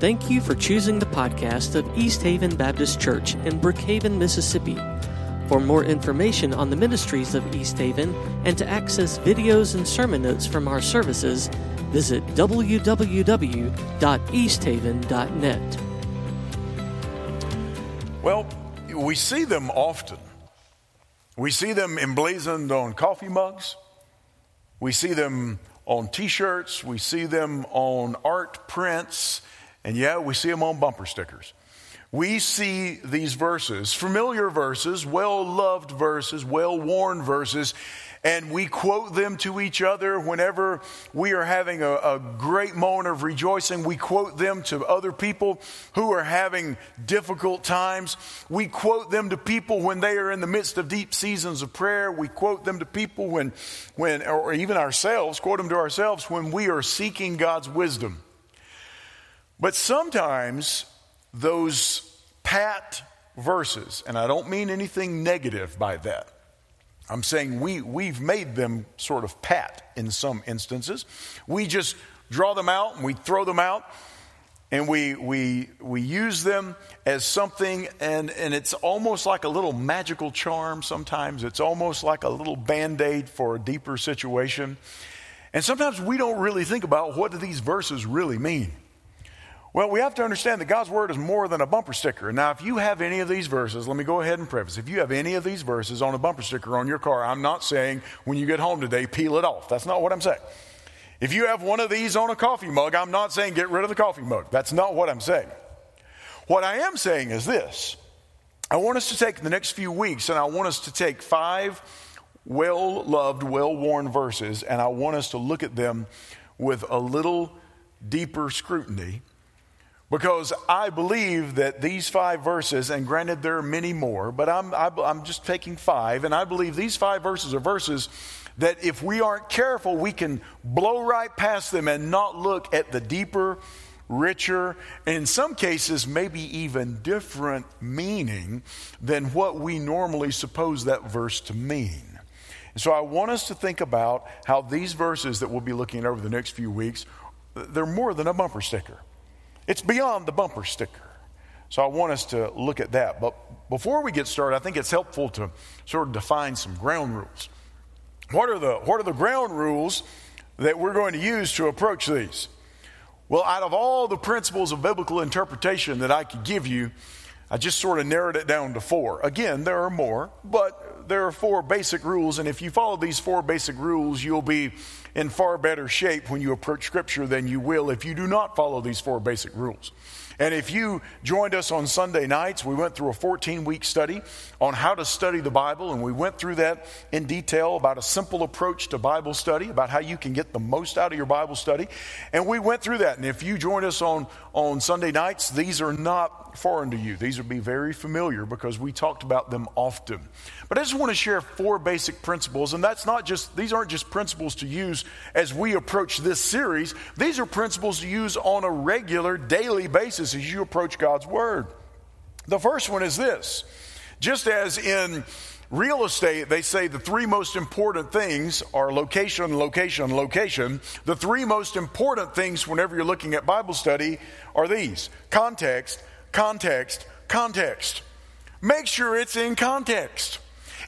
Thank you for choosing the podcast of East Haven Baptist Church in Brookhaven, Mississippi. For more information on the ministries of East Haven and to access videos and sermon notes from our services, visit www.easthaven.net. Well, we see them often. We see them emblazoned on coffee mugs. We see them on t shirts. We see them on art prints. And yeah, we see them on bumper stickers. We see these verses, familiar verses, well loved verses, well worn verses, and we quote them to each other whenever we are having a, a, great moment of rejoicing. We quote them to other people who are having difficult times. We quote them to people when they are in the midst of deep seasons of prayer. We quote them to people when, when or even ourselves, quote them to ourselves when we are seeking God's wisdom. But sometimes those pat verses, and I don't mean anything negative by that. I'm saying we, we've made them sort of pat in some instances. We just draw them out and we throw them out and we, we, we use them as something, and, and it's almost like a little magical charm sometimes. It's almost like a little band aid for a deeper situation. And sometimes we don't really think about what do these verses really mean. Well, we have to understand that God's Word is more than a bumper sticker. Now, if you have any of these verses, let me go ahead and preface. If you have any of these verses on a bumper sticker on your car, I'm not saying when you get home today, peel it off. That's not what I'm saying. If you have one of these on a coffee mug, I'm not saying get rid of the coffee mug. That's not what I'm saying. What I am saying is this I want us to take the next few weeks and I want us to take five well loved, well worn verses, and I want us to look at them with a little deeper scrutiny because I believe that these five verses, and granted there are many more, but I'm, I'm just taking five, and I believe these five verses are verses that if we aren't careful, we can blow right past them and not look at the deeper, richer, and in some cases, maybe even different meaning than what we normally suppose that verse to mean. And so I want us to think about how these verses that we'll be looking at over the next few weeks, they're more than a bumper sticker. It's beyond the bumper sticker. So I want us to look at that. But before we get started, I think it's helpful to sort of define some ground rules. What are the, what are the ground rules that we're going to use to approach these? Well, out of all the principles of biblical interpretation that I could give you, I just sort of narrowed it down to four. Again, there are more, but there are four basic rules, and if you follow these four basic rules, you'll be in far better shape when you approach Scripture than you will if you do not follow these four basic rules. And if you joined us on Sunday nights, we went through a 14 week study on how to study the Bible, and we went through that in detail about a simple approach to Bible study, about how you can get the most out of your Bible study. And we went through that. And if you joined us on, on Sunday nights, these are not foreign to you. These would be very familiar because we talked about them often. But I just want to share four basic principles, and that's not just, these aren't just principles to use as we approach this series. These are principles to use on a regular, daily basis as you approach God's Word. The first one is this just as in real estate, they say the three most important things are location, location, location. The three most important things whenever you're looking at Bible study are these context, context, context. Make sure it's in context.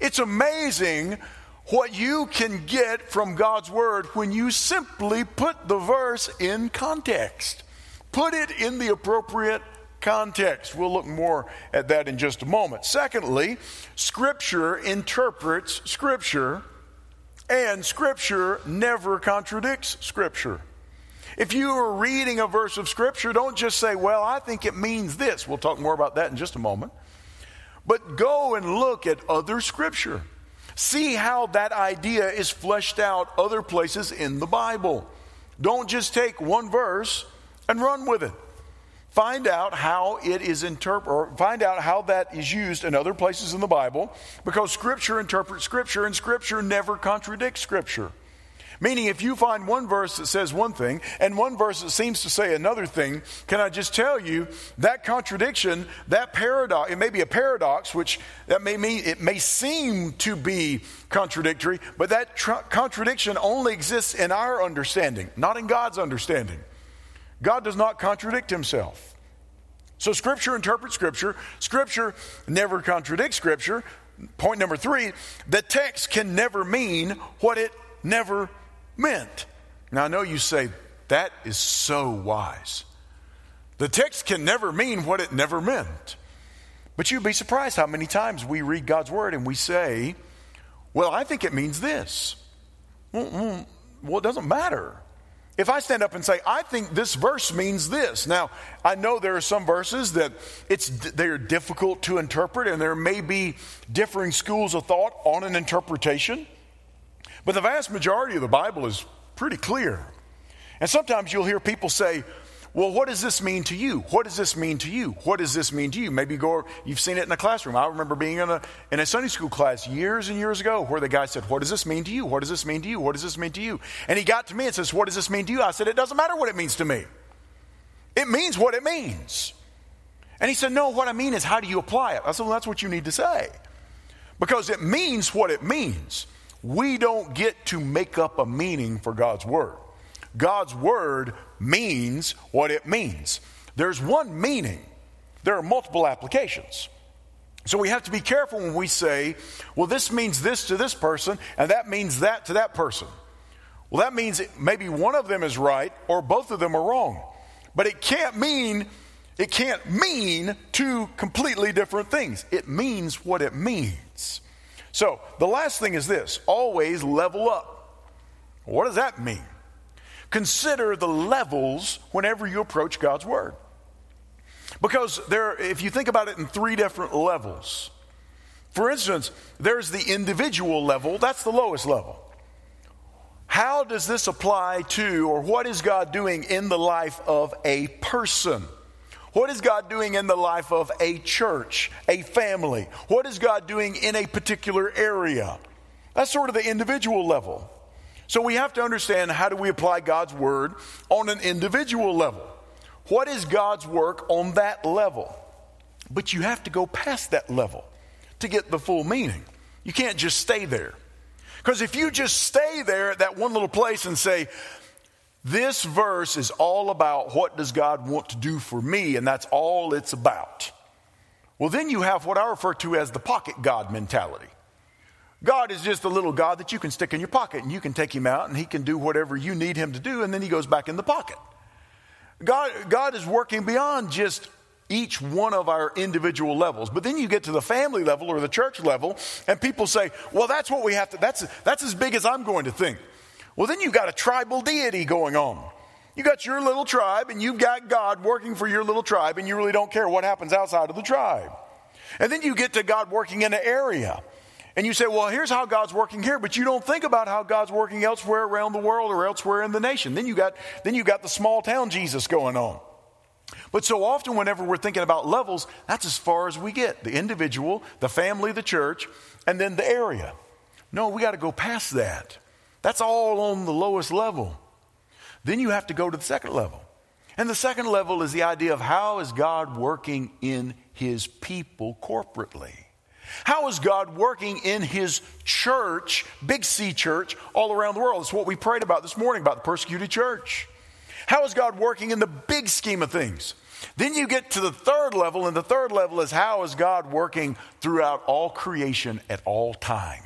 It's amazing what you can get from God's Word when you simply put the verse in context. Put it in the appropriate context. We'll look more at that in just a moment. Secondly, Scripture interprets Scripture, and Scripture never contradicts Scripture. If you are reading a verse of Scripture, don't just say, Well, I think it means this. We'll talk more about that in just a moment. But go and look at other Scripture. See how that idea is fleshed out other places in the Bible. Don't just take one verse and run with it. Find out how it is interpreted, or find out how that is used in other places in the Bible, because Scripture interprets Scripture, and Scripture never contradicts Scripture. Meaning, if you find one verse that says one thing and one verse that seems to say another thing, can I just tell you that contradiction, that paradox, it may be a paradox, which that may mean it may seem to be contradictory, but that tra- contradiction only exists in our understanding, not in God's understanding. God does not contradict himself. So Scripture interprets Scripture. Scripture never contradicts Scripture. Point number three the text can never mean what it never meant. Now, I know you say, that is so wise. The text can never mean what it never meant. But you'd be surprised how many times we read God's word and we say, well, I think it means this. Mm, mm, well, it doesn't matter. If I stand up and say, I think this verse means this. Now, I know there are some verses that it's, they're difficult to interpret, and there may be differing schools of thought on an interpretation. But the vast majority of the Bible is pretty clear. And sometimes you'll hear people say, well, what does this mean to you? What does this mean to you? What does this mean to you? Maybe go, you've seen it in a classroom. I remember being in a, in a Sunday school class years and years ago where the guy said, What does this mean to you? What does this mean to you? What does this mean to you? And he got to me and says, What does this mean to you? I said, It doesn't matter what it means to me. It means what it means. And he said, No, what I mean is, how do you apply it? I said, Well, that's what you need to say. Because it means what it means. We don't get to make up a meaning for God's word. God's word means what it means. There's one meaning, there are multiple applications. So we have to be careful when we say, well, this means this to this person, and that means that to that person. Well, that means maybe one of them is right or both of them are wrong. But it can't mean it can't mean two completely different things. It means what it means. So, the last thing is this, always level up. What does that mean? Consider the levels whenever you approach God's Word. Because there, if you think about it in three different levels, for instance, there's the individual level, that's the lowest level. How does this apply to, or what is God doing in the life of a person? What is God doing in the life of a church, a family? What is God doing in a particular area? That's sort of the individual level. So we have to understand how do we apply God's word on an individual level? What is God's work on that level? But you have to go past that level to get the full meaning. You can't just stay there. Because if you just stay there at that one little place and say, this verse is all about what does God want to do for me, and that's all it's about. Well, then you have what I refer to as the pocket God mentality. God is just a little God that you can stick in your pocket and you can take him out and he can do whatever you need him to do and then he goes back in the pocket. God, God is working beyond just each one of our individual levels. But then you get to the family level or the church level and people say, well, that's what we have to, that's, that's as big as I'm going to think. Well, then you've got a tribal deity going on. You got your little tribe and you've got God working for your little tribe and you really don't care what happens outside of the tribe. And then you get to God working in an area. And you say, well, here's how God's working here, but you don't think about how God's working elsewhere around the world or elsewhere in the nation. Then you got, then you got the small town Jesus going on. But so often, whenever we're thinking about levels, that's as far as we get the individual, the family, the church, and then the area. No, we got to go past that. That's all on the lowest level. Then you have to go to the second level. And the second level is the idea of how is God working in his people corporately? How is God working in His church, Big C church, all around the world? It's what we prayed about this morning about the persecuted church. How is God working in the big scheme of things? Then you get to the third level, and the third level is how is God working throughout all creation at all time?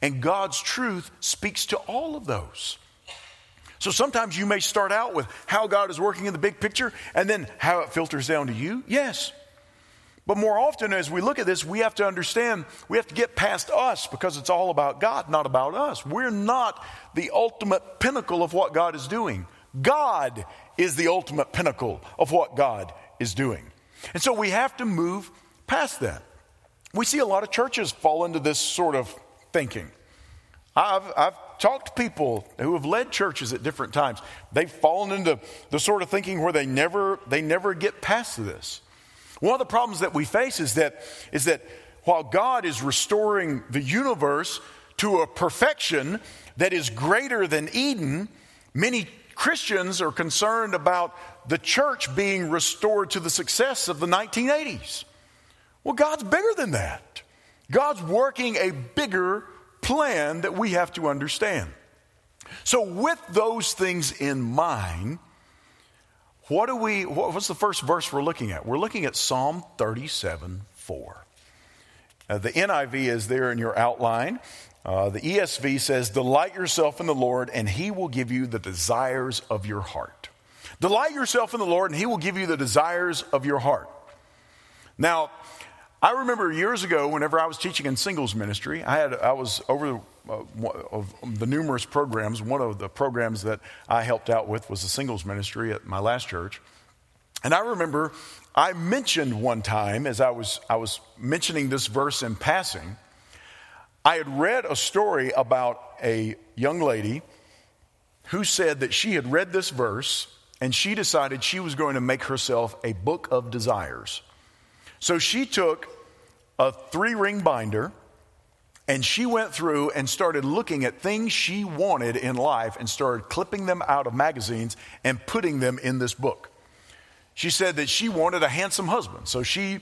And God's truth speaks to all of those. So sometimes you may start out with how God is working in the big picture and then how it filters down to you. Yes. But more often, as we look at this, we have to understand we have to get past us because it's all about God, not about us. We're not the ultimate pinnacle of what God is doing. God is the ultimate pinnacle of what God is doing. And so we have to move past that. We see a lot of churches fall into this sort of thinking. I've, I've talked to people who have led churches at different times. They've fallen into the sort of thinking where they never, they never get past this. One of the problems that we face is that, is that while God is restoring the universe to a perfection that is greater than Eden, many Christians are concerned about the church being restored to the success of the 1980s. Well, God's bigger than that. God's working a bigger plan that we have to understand. So, with those things in mind, what do we, what's the first verse we're looking at? We're looking at Psalm 37 4. Uh, the NIV is there in your outline. Uh, the ESV says, Delight yourself in the Lord, and he will give you the desires of your heart. Delight yourself in the Lord, and he will give you the desires of your heart. Now, I remember years ago, whenever I was teaching in singles ministry, I had I was over uh, of the numerous programs. One of the programs that I helped out with was the singles ministry at my last church, and I remember I mentioned one time as I was I was mentioning this verse in passing. I had read a story about a young lady who said that she had read this verse and she decided she was going to make herself a book of desires. So she took a three ring binder and she went through and started looking at things she wanted in life and started clipping them out of magazines and putting them in this book. She said that she wanted a handsome husband. So she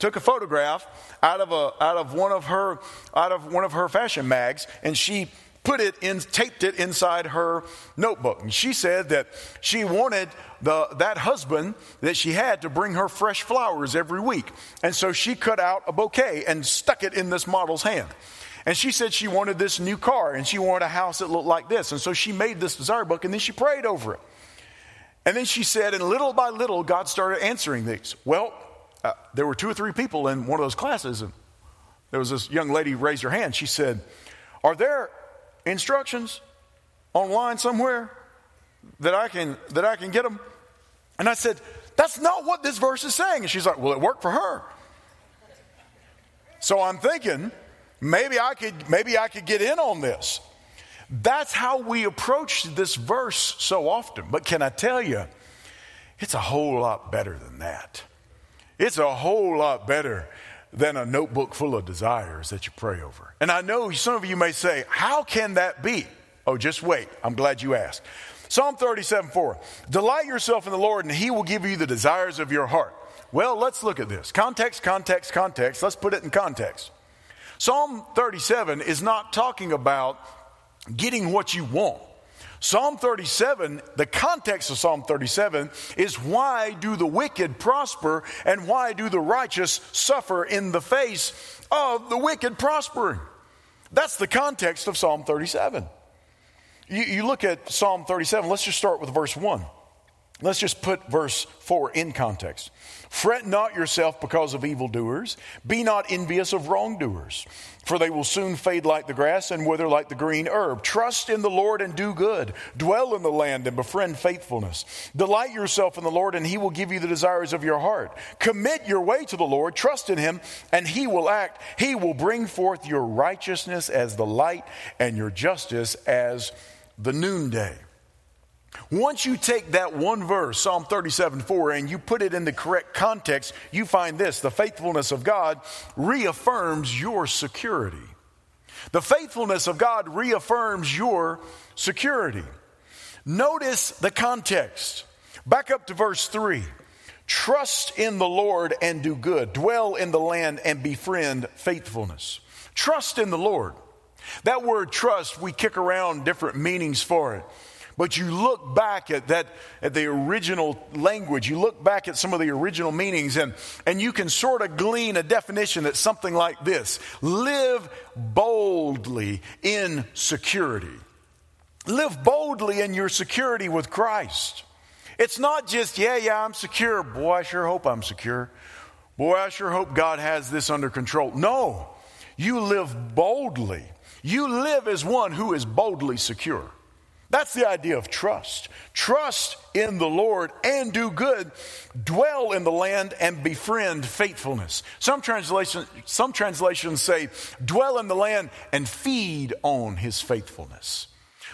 took a photograph out of, a, out of, one, of her, out of one of her fashion mags and she put it in, taped it inside her notebook. And she said that she wanted the, that husband that she had to bring her fresh flowers every week. And so she cut out a bouquet and stuck it in this model's hand. And she said she wanted this new car and she wanted a house that looked like this. And so she made this desire book and then she prayed over it. And then she said, and little by little, God started answering these. Well, uh, there were two or three people in one of those classes, and there was this young lady raised her hand. She said, Are there instructions online somewhere that I can that I can get them? And I said, that's not what this verse is saying. And she's like, well, it worked for her. So I'm thinking, maybe I could maybe I could get in on this. That's how we approach this verse so often. But can I tell you, it's a whole lot better than that. It's a whole lot better than a notebook full of desires that you pray over. And I know some of you may say, How can that be? Oh, just wait. I'm glad you asked. Psalm 37 4. Delight yourself in the Lord, and he will give you the desires of your heart. Well, let's look at this. Context, context, context. Let's put it in context. Psalm 37 is not talking about getting what you want. Psalm 37, the context of Psalm 37 is why do the wicked prosper and why do the righteous suffer in the face of the wicked prospering? That's the context of Psalm 37. You, you look at Psalm 37, let's just start with verse 1. Let's just put verse 4 in context. Fret not yourself because of evildoers. Be not envious of wrongdoers, for they will soon fade like the grass and wither like the green herb. Trust in the Lord and do good. Dwell in the land and befriend faithfulness. Delight yourself in the Lord, and he will give you the desires of your heart. Commit your way to the Lord, trust in him, and he will act. He will bring forth your righteousness as the light and your justice as the noonday. Once you take that one verse, Psalm 37 4, and you put it in the correct context, you find this the faithfulness of God reaffirms your security. The faithfulness of God reaffirms your security. Notice the context. Back up to verse 3. Trust in the Lord and do good. Dwell in the land and befriend faithfulness. Trust in the Lord. That word trust, we kick around different meanings for it. But you look back at that, at the original language, you look back at some of the original meanings, and, and you can sort of glean a definition that's something like this live boldly in security. Live boldly in your security with Christ. It's not just, yeah, yeah, I'm secure. Boy, I sure hope I'm secure. Boy, I sure hope God has this under control. No, you live boldly. You live as one who is boldly secure. That's the idea of trust. Trust in the Lord and do good. Dwell in the land and befriend faithfulness. Some translations, some translations say, dwell in the land and feed on his faithfulness.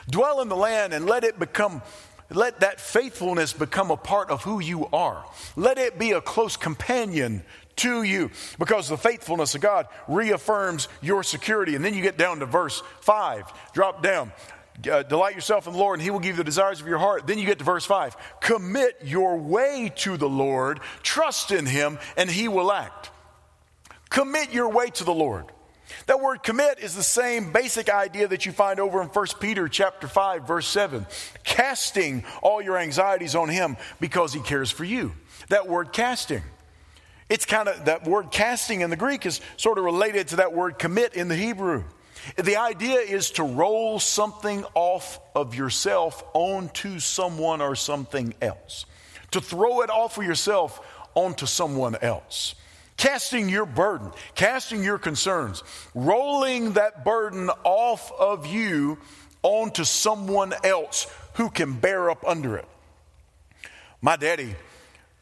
Dwell in the land and let it become, let that faithfulness become a part of who you are. Let it be a close companion to you because the faithfulness of God reaffirms your security. And then you get down to verse 5. Drop down uh, delight yourself in the Lord, and He will give you the desires of your heart. Then you get to verse 5. Commit your way to the Lord, trust in Him, and He will act. Commit your way to the Lord. That word commit is the same basic idea that you find over in 1 Peter chapter 5 verse 7. Casting all your anxieties on him because he cares for you. That word casting. It's kind of that word casting in the Greek is sort of related to that word commit in the Hebrew. The idea is to roll something off of yourself onto someone or something else. To throw it off of yourself onto someone else. Casting your burden, casting your concerns, rolling that burden off of you onto someone else who can bear up under it. My daddy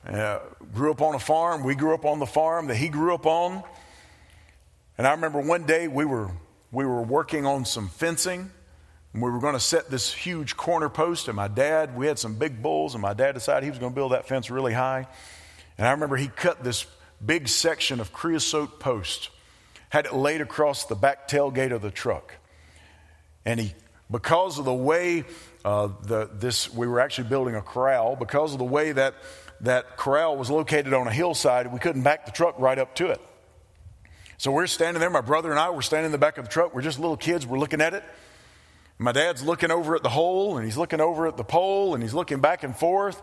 uh, grew up on a farm. We grew up on the farm that he grew up on. And I remember one day we were, we were working on some fencing. And we were going to set this huge corner post. And my dad, we had some big bulls, and my dad decided he was going to build that fence really high. And I remember he cut this big section of creosote post, had it laid across the back tailgate of the truck. And he, because of the way uh, the, this, we were actually building a corral, because of the way that that corral was located on a hillside, we couldn't back the truck right up to it. So we're standing there, my brother and I were standing in the back of the truck. We're just little kids, we're looking at it. My dad's looking over at the hole, and he's looking over at the pole, and he's looking back and forth.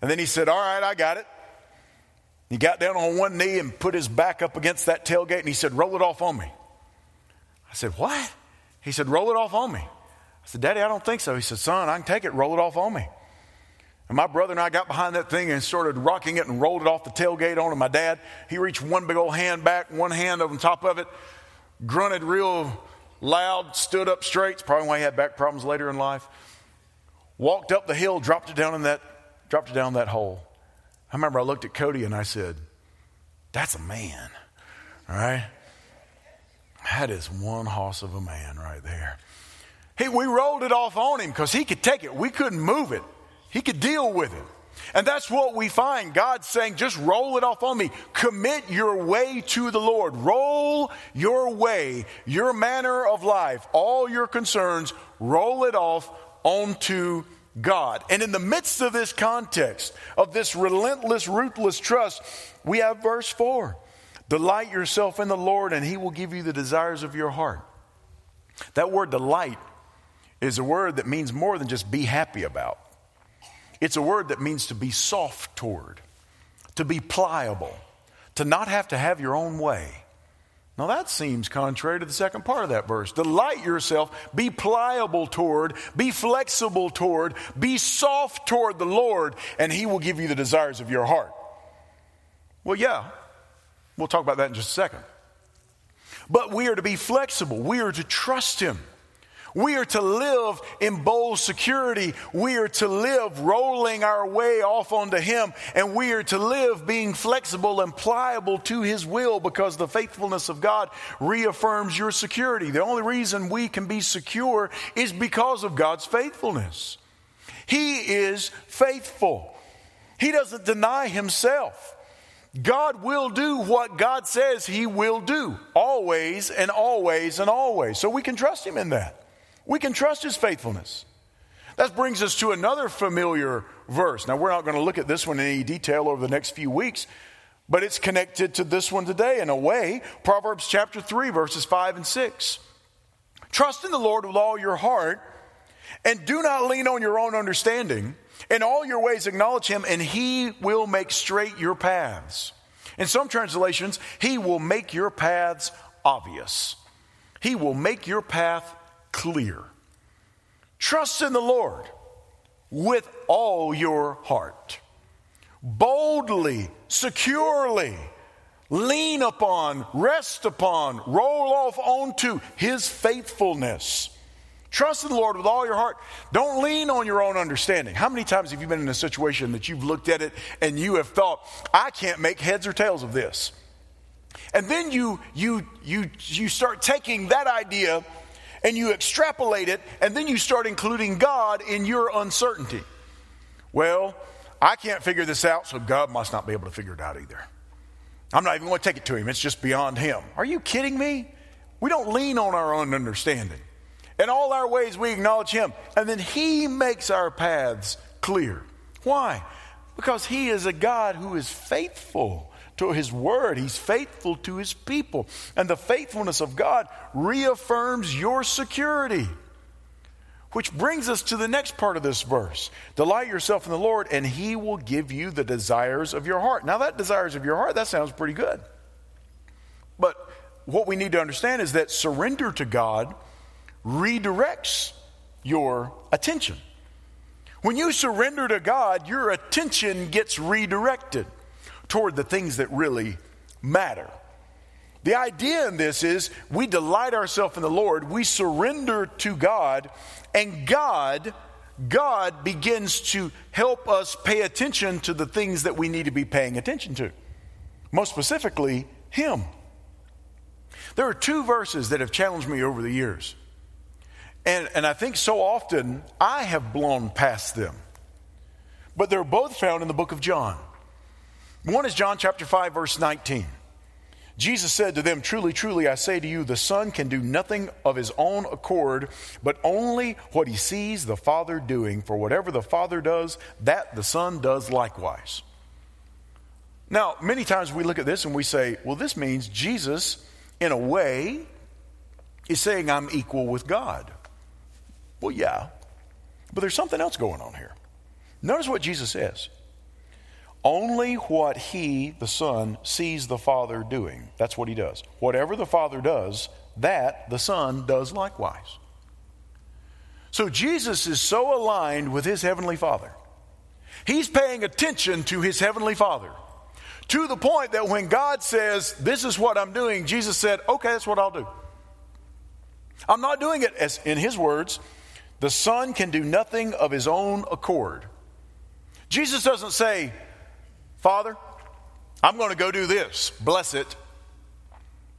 And then he said, All right, I got it. He got down on one knee and put his back up against that tailgate and he said, Roll it off on me. I said, What? He said, Roll it off on me. I said, Daddy, I don't think so. He said, Son, I can take it, roll it off on me. And my brother and I got behind that thing and started rocking it and rolled it off the tailgate onto my dad, he reached one big old hand back, one hand on top of it, grunted real loud, stood up straight. It's probably why he had back problems later in life. Walked up the hill, dropped it down in that, dropped it down that hole. I remember I looked at Cody and I said, That's a man. All right? That is one hoss of a man right there. He, we rolled it off on him because he could take it. We couldn't move it. He could deal with it. And that's what we find. God saying, just roll it off on me. Commit your way to the Lord. Roll your way, your manner of life, all your concerns, roll it off onto God. And in the midst of this context, of this relentless, ruthless trust, we have verse 4 Delight yourself in the Lord, and he will give you the desires of your heart. That word delight is a word that means more than just be happy about. It's a word that means to be soft toward, to be pliable, to not have to have your own way. Now that seems contrary to the second part of that verse. Delight yourself, be pliable toward, be flexible toward, be soft toward the Lord, and He will give you the desires of your heart. Well, yeah, we'll talk about that in just a second. But we are to be flexible, we are to trust Him. We are to live in bold security. We are to live rolling our way off onto Him. And we are to live being flexible and pliable to His will because the faithfulness of God reaffirms your security. The only reason we can be secure is because of God's faithfulness. He is faithful, He doesn't deny Himself. God will do what God says He will do, always and always and always. So we can trust Him in that. We can trust his faithfulness. That brings us to another familiar verse. Now, we're not going to look at this one in any detail over the next few weeks, but it's connected to this one today in a way. Proverbs chapter 3, verses 5 and 6. Trust in the Lord with all your heart, and do not lean on your own understanding. In all your ways, acknowledge him, and he will make straight your paths. In some translations, he will make your paths obvious. He will make your path clear. Trust in the Lord with all your heart. Boldly, securely, lean upon, rest upon, roll off onto His faithfulness. Trust in the Lord with all your heart. Don't lean on your own understanding. How many times have you been in a situation that you've looked at it and you have thought, I can't make heads or tails of this? And then you you you you start taking that idea and you extrapolate it, and then you start including God in your uncertainty. Well, I can't figure this out, so God must not be able to figure it out either. I'm not even going to take it to him, it's just beyond him. Are you kidding me? We don't lean on our own understanding. In all our ways, we acknowledge him, and then he makes our paths clear. Why? Because he is a God who is faithful. To his word. He's faithful to his people. And the faithfulness of God reaffirms your security. Which brings us to the next part of this verse. Delight yourself in the Lord, and he will give you the desires of your heart. Now, that desires of your heart, that sounds pretty good. But what we need to understand is that surrender to God redirects your attention. When you surrender to God, your attention gets redirected toward the things that really matter. The idea in this is we delight ourselves in the Lord, we surrender to God, and God God begins to help us pay attention to the things that we need to be paying attention to. Most specifically, him. There are two verses that have challenged me over the years. And, and I think so often I have blown past them. But they're both found in the book of John. One is John chapter 5, verse 19. Jesus said to them, Truly, truly, I say to you, the Son can do nothing of his own accord, but only what he sees the Father doing. For whatever the Father does, that the Son does likewise. Now, many times we look at this and we say, well, this means Jesus, in a way, is saying, I'm equal with God. Well, yeah, but there's something else going on here. Notice what Jesus says. Only what he, the Son, sees the Father doing. That's what he does. Whatever the Father does, that the Son does likewise. So Jesus is so aligned with his Heavenly Father. He's paying attention to his Heavenly Father to the point that when God says, This is what I'm doing, Jesus said, Okay, that's what I'll do. I'm not doing it as, in his words, the Son can do nothing of his own accord. Jesus doesn't say, Father, I'm going to go do this. Bless it.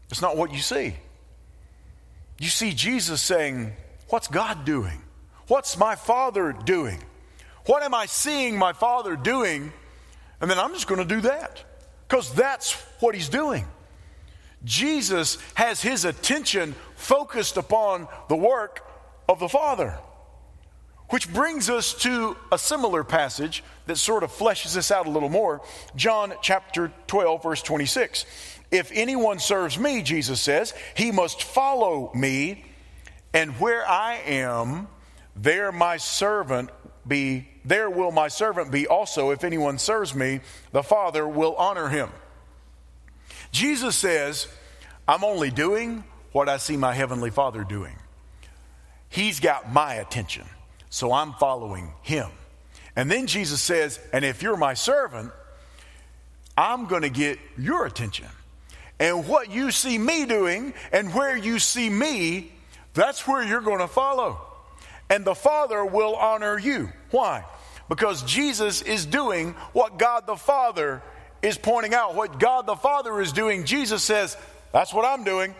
It's not what you see. You see Jesus saying, What's God doing? What's my Father doing? What am I seeing my Father doing? And then I'm just going to do that because that's what He's doing. Jesus has His attention focused upon the work of the Father. Which brings us to a similar passage that sort of fleshes this out a little more. John chapter 12, verse 26. If anyone serves me, Jesus says, he must follow me, and where I am, there my servant be, there will my servant be also. If anyone serves me, the Father will honor him. Jesus says, I'm only doing what I see my heavenly Father doing. He's got my attention so I'm following him. And then Jesus says, And if you're my servant, I'm going to get your attention. And what you see me doing and where you see me, that's where you're going to follow. And the Father will honor you. Why? Because Jesus is doing what God the Father is pointing out. What God the Father is doing, Jesus says, That's what I'm doing.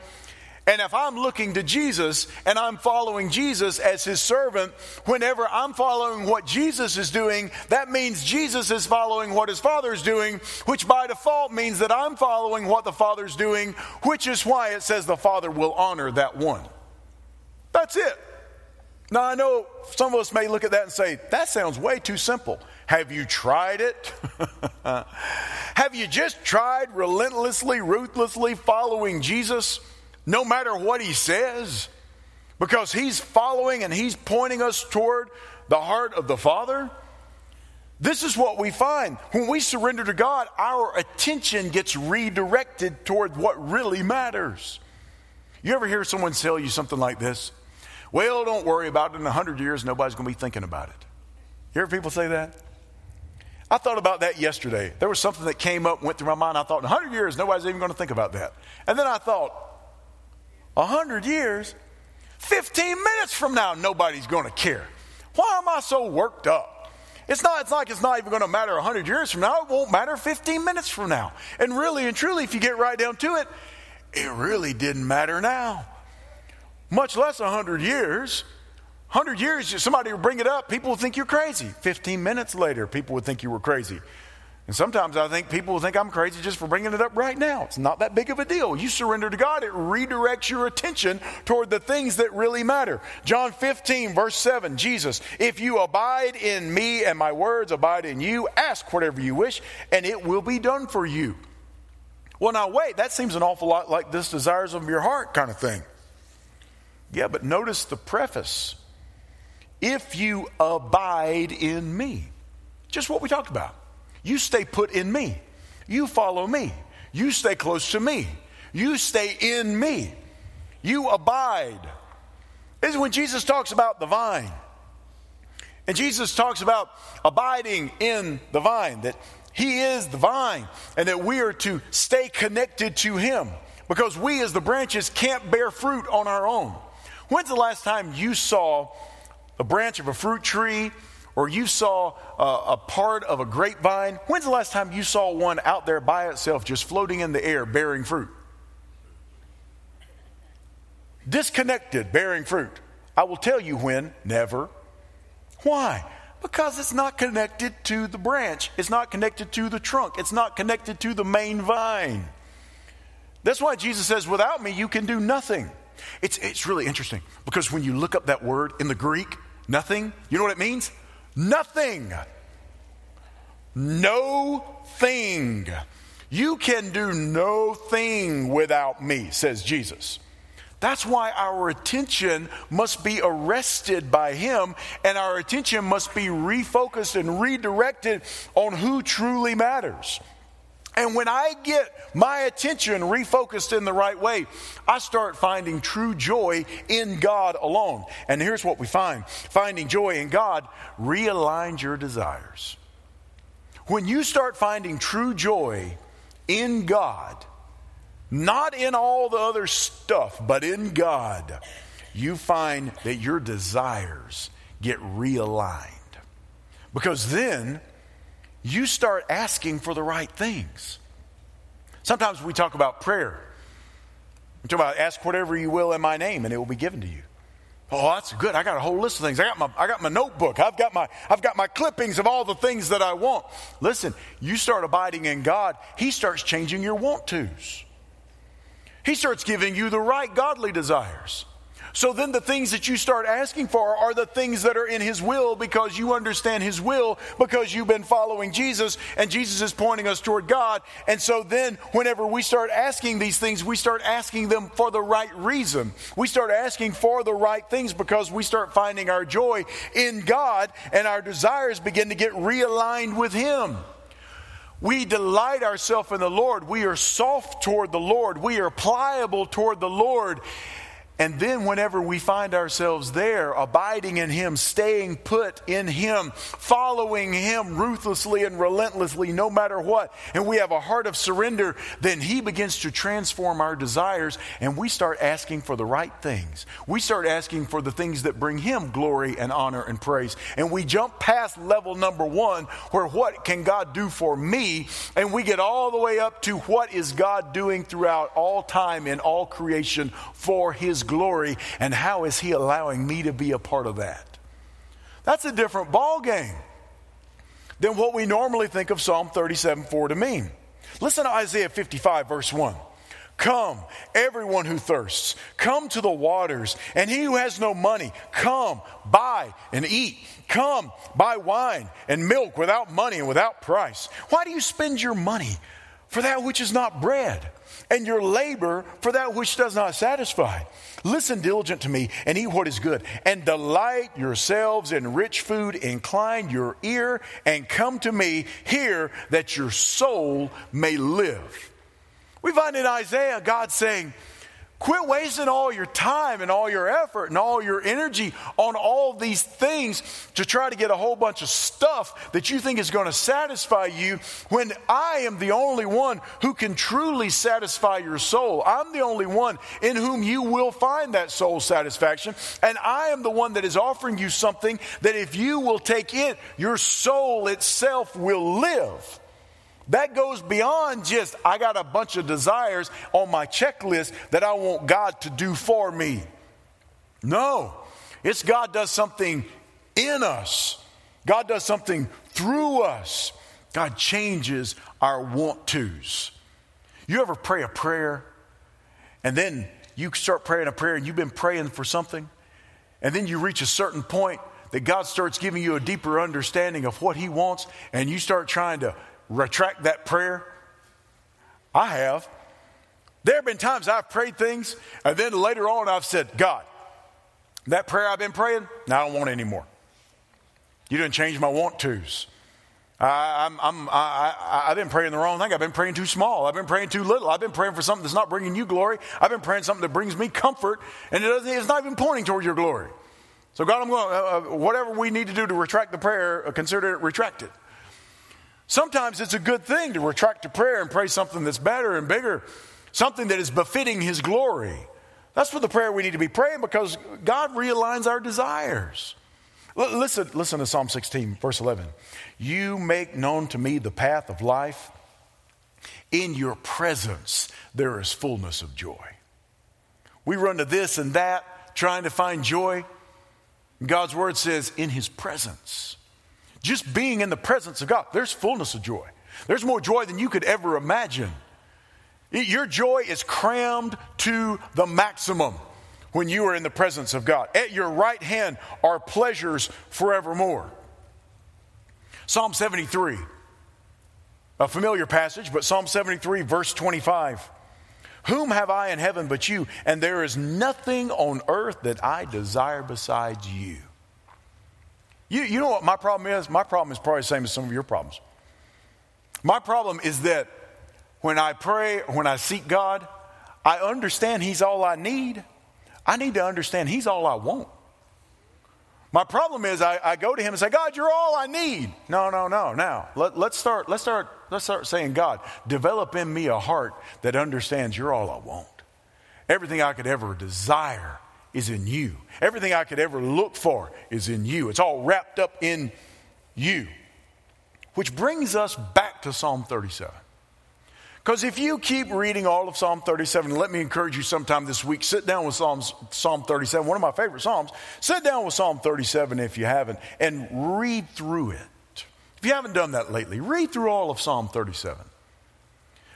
And if I'm looking to Jesus and I'm following Jesus as his servant, whenever I'm following what Jesus is doing, that means Jesus is following what his Father is doing, which by default means that I'm following what the Father's doing, which is why it says the Father will honor that one. That's it. Now, I know some of us may look at that and say, that sounds way too simple. Have you tried it? Have you just tried relentlessly, ruthlessly following Jesus? No matter what he says, because he's following and he's pointing us toward the heart of the Father. This is what we find. When we surrender to God, our attention gets redirected toward what really matters. You ever hear someone tell you something like this? Well, don't worry about it. In a hundred years, nobody's going to be thinking about it. You hear people say that? I thought about that yesterday. There was something that came up, went through my mind. I thought, in a hundred years, nobody's even going to think about that. And then I thought, a hundred years, 15 minutes from now, nobody's going to care. Why am I so worked up? It's not, it's like it's not even going to matter 100 years from now. It won't matter 15 minutes from now. And really and truly, if you get right down to it, it really didn't matter now. Much less 100 years. 100 years, somebody would bring it up, people would think you're crazy. 15 minutes later, people would think you were crazy. And sometimes I think people will think I'm crazy just for bringing it up right now. It's not that big of a deal. You surrender to God, it redirects your attention toward the things that really matter. John 15, verse 7, Jesus, if you abide in me and my words abide in you, ask whatever you wish, and it will be done for you. Well, now wait, that seems an awful lot like this desires of your heart kind of thing. Yeah, but notice the preface. If you abide in me, just what we talked about. You stay put in me. You follow me. You stay close to me. You stay in me. You abide. This is when Jesus talks about the vine. And Jesus talks about abiding in the vine, that He is the vine, and that we are to stay connected to Him because we, as the branches, can't bear fruit on our own. When's the last time you saw a branch of a fruit tree or you saw a, a, part of a grapevine? When's the last time you saw one out there by itself just floating in the air bearing fruit? Disconnected, bearing fruit. I will tell you when, never. Why? Because it's not connected to the branch, it's not connected to the trunk, it's not connected to the main vine. That's why Jesus says, Without me, you can do nothing. It's, it's really interesting because when you look up that word in the Greek, nothing, you know what it means? Nothing. No thing. You can do no thing without me, says Jesus. That's why our attention must be arrested by Him and our attention must be refocused and redirected on who truly matters. And when I get my attention refocused in the right way, I start finding true joy in God alone. And here's what we find finding joy in God realigns your desires. When you start finding true joy in God, not in all the other stuff, but in God, you find that your desires get realigned. Because then you start asking for the right things. Sometimes we talk about prayer. We talk about ask whatever you will in my name and it will be given to you. Oh, that's good. I got a whole list of things. I got my I got my notebook. I've got my I've got my clippings of all the things that I want. Listen, you start abiding in God, He starts changing your want tos. He starts giving you the right godly desires. So then the things that you start asking for are the things that are in His will because you understand His will because you've been following Jesus and Jesus is pointing us toward God. And so then whenever we start asking these things, we start asking them for the right reason. We start asking for the right things because we start finding our joy in God and our desires begin to get realigned with Him. We delight ourselves in the Lord. We are soft toward the Lord. We are pliable toward the Lord. And then, whenever we find ourselves there, abiding in Him, staying put in Him, following Him ruthlessly and relentlessly, no matter what, and we have a heart of surrender, then He begins to transform our desires and we start asking for the right things. We start asking for the things that bring Him glory and honor and praise. And we jump past level number one, where what can God do for me? And we get all the way up to what is God doing throughout all time in all creation for His glory, and how is He allowing me to be a part of that? That's a different ball game than what we normally think of Psalm 37 4 to mean. Listen to Isaiah 55, verse 1. Come, everyone who thirsts, come to the waters, and he who has no money, come, buy and eat. Come, buy wine and milk without money and without price. Why do you spend your money for that which is not bread? and your labor for that which does not satisfy. Listen diligent to me and eat what is good, and delight yourselves in rich food. Incline your ear and come to me, hear that your soul may live. We find in Isaiah God saying, Quit wasting all your time and all your effort and all your energy on all these things to try to get a whole bunch of stuff that you think is going to satisfy you when I am the only one who can truly satisfy your soul. I'm the only one in whom you will find that soul satisfaction. And I am the one that is offering you something that if you will take it, your soul itself will live. That goes beyond just, I got a bunch of desires on my checklist that I want God to do for me. No, it's God does something in us, God does something through us. God changes our want tos. You ever pray a prayer and then you start praying a prayer and you've been praying for something, and then you reach a certain point that God starts giving you a deeper understanding of what He wants, and you start trying to retract that prayer, I have. There have been times I've prayed things, and then later on I've said, God, that prayer I've been praying, now I don't want anymore. You didn't change my want tos. I, I'm, I'm, I, have been praying the wrong thing. I've been praying too small. I've been praying too little. I've been praying for something that's not bringing you glory. I've been praying something that brings me comfort, and it doesn't, it's not even pointing toward your glory. So, God, I'm going uh, uh, whatever we need to do to retract the prayer, uh, consider it retracted. Sometimes it's a good thing to retract a prayer and pray something that's better and bigger, something that is befitting His glory. That's for the prayer we need to be praying because God realigns our desires. L- listen, listen to Psalm 16, verse 11. You make known to me the path of life. In your presence, there is fullness of joy. We run to this and that, trying to find joy. God's word says, in his presence. Just being in the presence of God, there's fullness of joy. There's more joy than you could ever imagine. Your joy is crammed to the maximum when you are in the presence of God. At your right hand are pleasures forevermore. Psalm 73, a familiar passage, but Psalm 73, verse 25. Whom have I in heaven but you? And there is nothing on earth that I desire besides you. You, you know what my problem is? My problem is probably the same as some of your problems. My problem is that when I pray, when I seek God, I understand He's all I need. I need to understand He's all I want. My problem is I, I, go to him and say, God, you're all I need. No, no, no. Now, let, let's start, let's start, let's start saying, God, develop in me a heart that understands you're all I want. Everything I could ever desire is in you. Everything I could ever look for is in you. It's all wrapped up in you. Which brings us back to Psalm 37. Because if you keep reading all of Psalm 37, let me encourage you sometime this week, sit down with Psalms, Psalm 37, one of my favorite Psalms. Sit down with Psalm 37 if you haven't, and read through it. If you haven't done that lately, read through all of Psalm 37.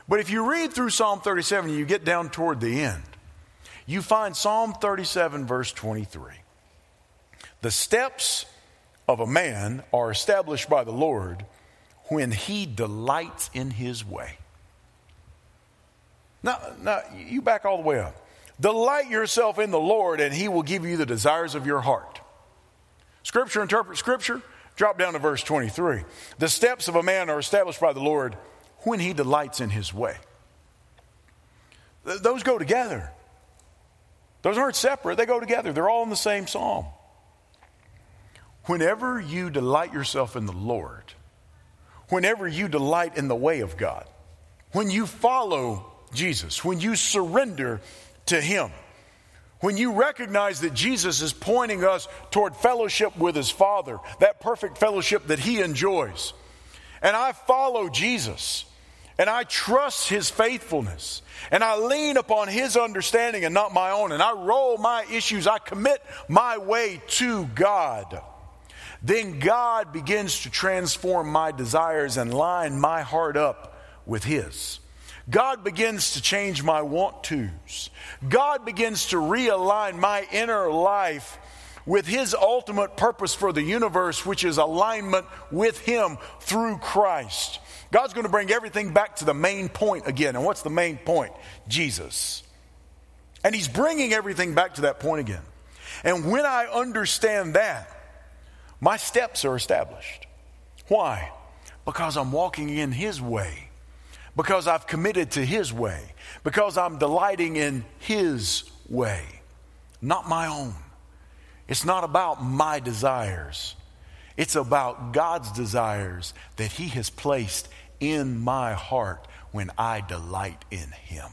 But if you read through Psalm 37 and you get down toward the end, you find Psalm 37, verse 23. The steps of a man are established by the Lord when he delights in his way. Now, now, you back all the way up. Delight yourself in the Lord, and He will give you the desires of your heart. Scripture interprets Scripture. Drop down to verse 23. The steps of a man are established by the Lord when he delights in his way. Th- those go together. Those aren't separate, they go together. They're all in the same psalm. Whenever you delight yourself in the Lord, whenever you delight in the way of God, when you follow Jesus, when you surrender to Him, when you recognize that Jesus is pointing us toward fellowship with His Father, that perfect fellowship that He enjoys, and I follow Jesus, and I trust His faithfulness, and I lean upon His understanding and not my own, and I roll my issues, I commit my way to God, then God begins to transform my desires and line my heart up with His. God begins to change my want tos. God begins to realign my inner life with His ultimate purpose for the universe, which is alignment with Him through Christ. God's going to bring everything back to the main point again. And what's the main point? Jesus. And He's bringing everything back to that point again. And when I understand that, my steps are established. Why? Because I'm walking in His way because I've committed to His way, because I'm delighting in His way, not my own. It's not about my desires, it's about God's desires that He has placed in my heart when I delight in Him.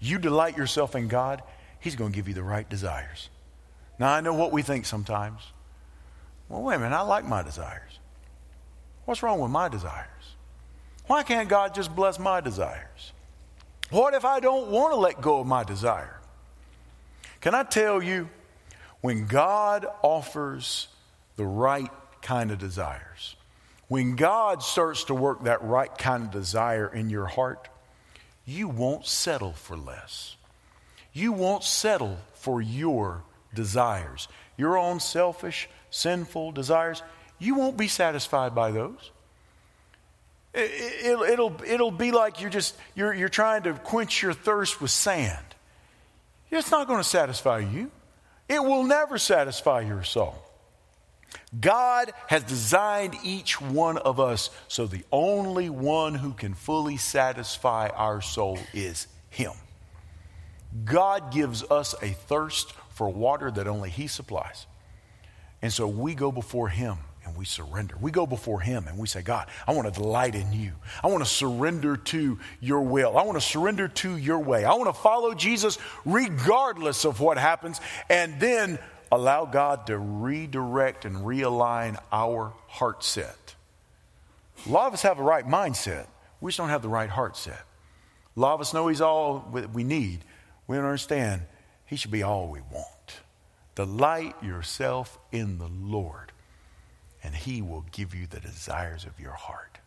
You delight yourself in God, He's going to give you the right desires. Now, I know what we think sometimes. Well, wait a minute, I like my desires. What's wrong with my desires? Why can't God just bless my desires? What if I don't want to let go of my desire? Can I tell you, when God offers the right kind of desires, when God starts to work that right kind of desire in your heart, you won't settle for less. You won't settle for your desires, your own selfish, sinful desires. You won't be satisfied by those. It, will it'll, it'll be like you're just you're, you're trying to quench your thirst with sand. It's not going to satisfy you. It will never satisfy your soul. God has designed each one of us so the only one who can fully satisfy our soul is Him. God gives us a thirst for water that only He supplies. And so we go before Him and we surrender. We go before Him and we say, God, I want to delight in you. I want to surrender to your will. I want to surrender to your way. I want to follow Jesus regardless of what happens. And then allow God to redirect and realign our heart set. A lot of us have the right mindset, we just don't have the right heart set. A lot of us know He's all we need. We don't understand He should be all we want. Delight yourself in the Lord, and He will give you the desires of your heart.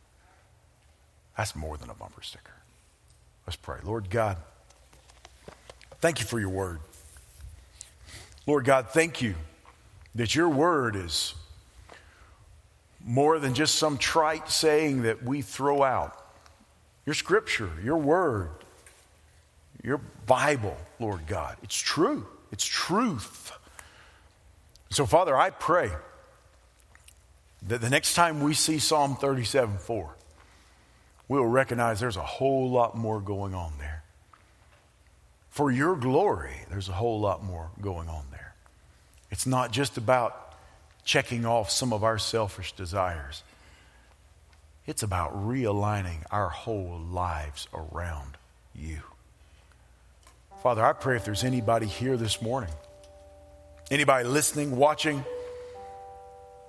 That's more than a bumper sticker. Let's pray. Lord God, thank you for your word. Lord God, thank you that your word is more than just some trite saying that we throw out. Your scripture, your word, your Bible, Lord God, it's true. It's truth. So, Father, I pray that the next time we see Psalm 37 4, we'll recognize there's a whole lot more going on there. For your glory, there's a whole lot more going on there. It's not just about checking off some of our selfish desires, it's about realigning our whole lives around you. Father, I pray if there's anybody here this morning, anybody listening, watching,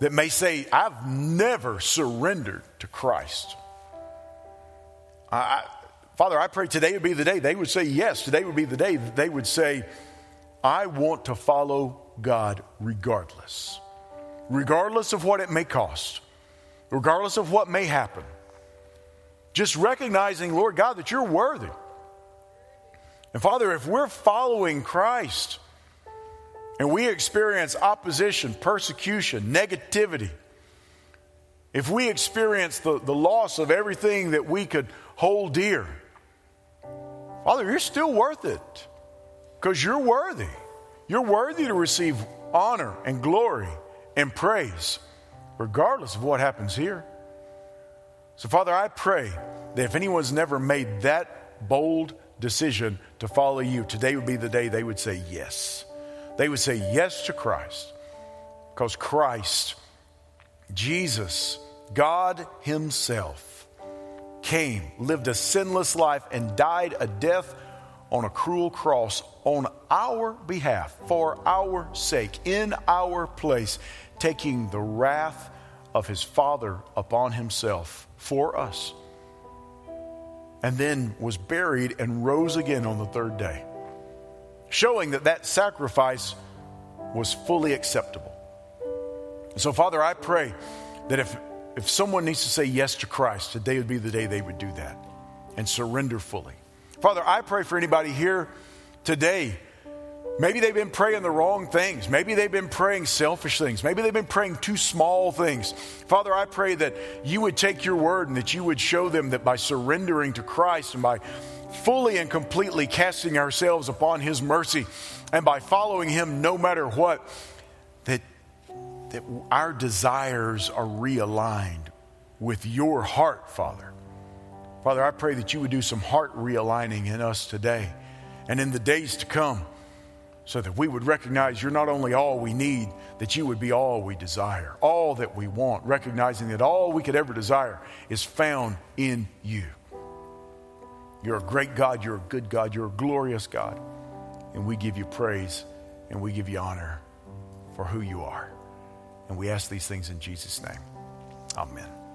that may say, I've never surrendered to Christ. I, Father, I pray today would be the day they would say yes. Today would be the day they would say, I want to follow God regardless. Regardless of what it may cost, regardless of what may happen. Just recognizing, Lord God, that you're worthy. And Father, if we're following Christ and we experience opposition, persecution, negativity, if we experience the, the loss of everything that we could hold dear, Father, you're still worth it because you're worthy. You're worthy to receive honor and glory and praise, regardless of what happens here. So, Father, I pray that if anyone's never made that bold decision to follow you, today would be the day they would say yes. They would say yes to Christ because Christ, Jesus, God Himself, came, lived a sinless life, and died a death on a cruel cross on our behalf, for our sake, in our place, taking the wrath of his Father upon himself for us. And then was buried and rose again on the third day, showing that that sacrifice was fully acceptable. So, Father, I pray that if, if someone needs to say yes to Christ, today would be the day they would do that and surrender fully. Father, I pray for anybody here today. Maybe they've been praying the wrong things. Maybe they've been praying selfish things. Maybe they've been praying too small things. Father, I pray that you would take your word and that you would show them that by surrendering to Christ and by fully and completely casting ourselves upon his mercy and by following him no matter what, that, that our desires are realigned with your heart, Father. Father, I pray that you would do some heart realigning in us today and in the days to come so that we would recognize you're not only all we need, that you would be all we desire, all that we want, recognizing that all we could ever desire is found in you. You're a great God, you're a good God, you're a glorious God. And we give you praise and we give you honor for who you are. And we ask these things in Jesus' name. Amen.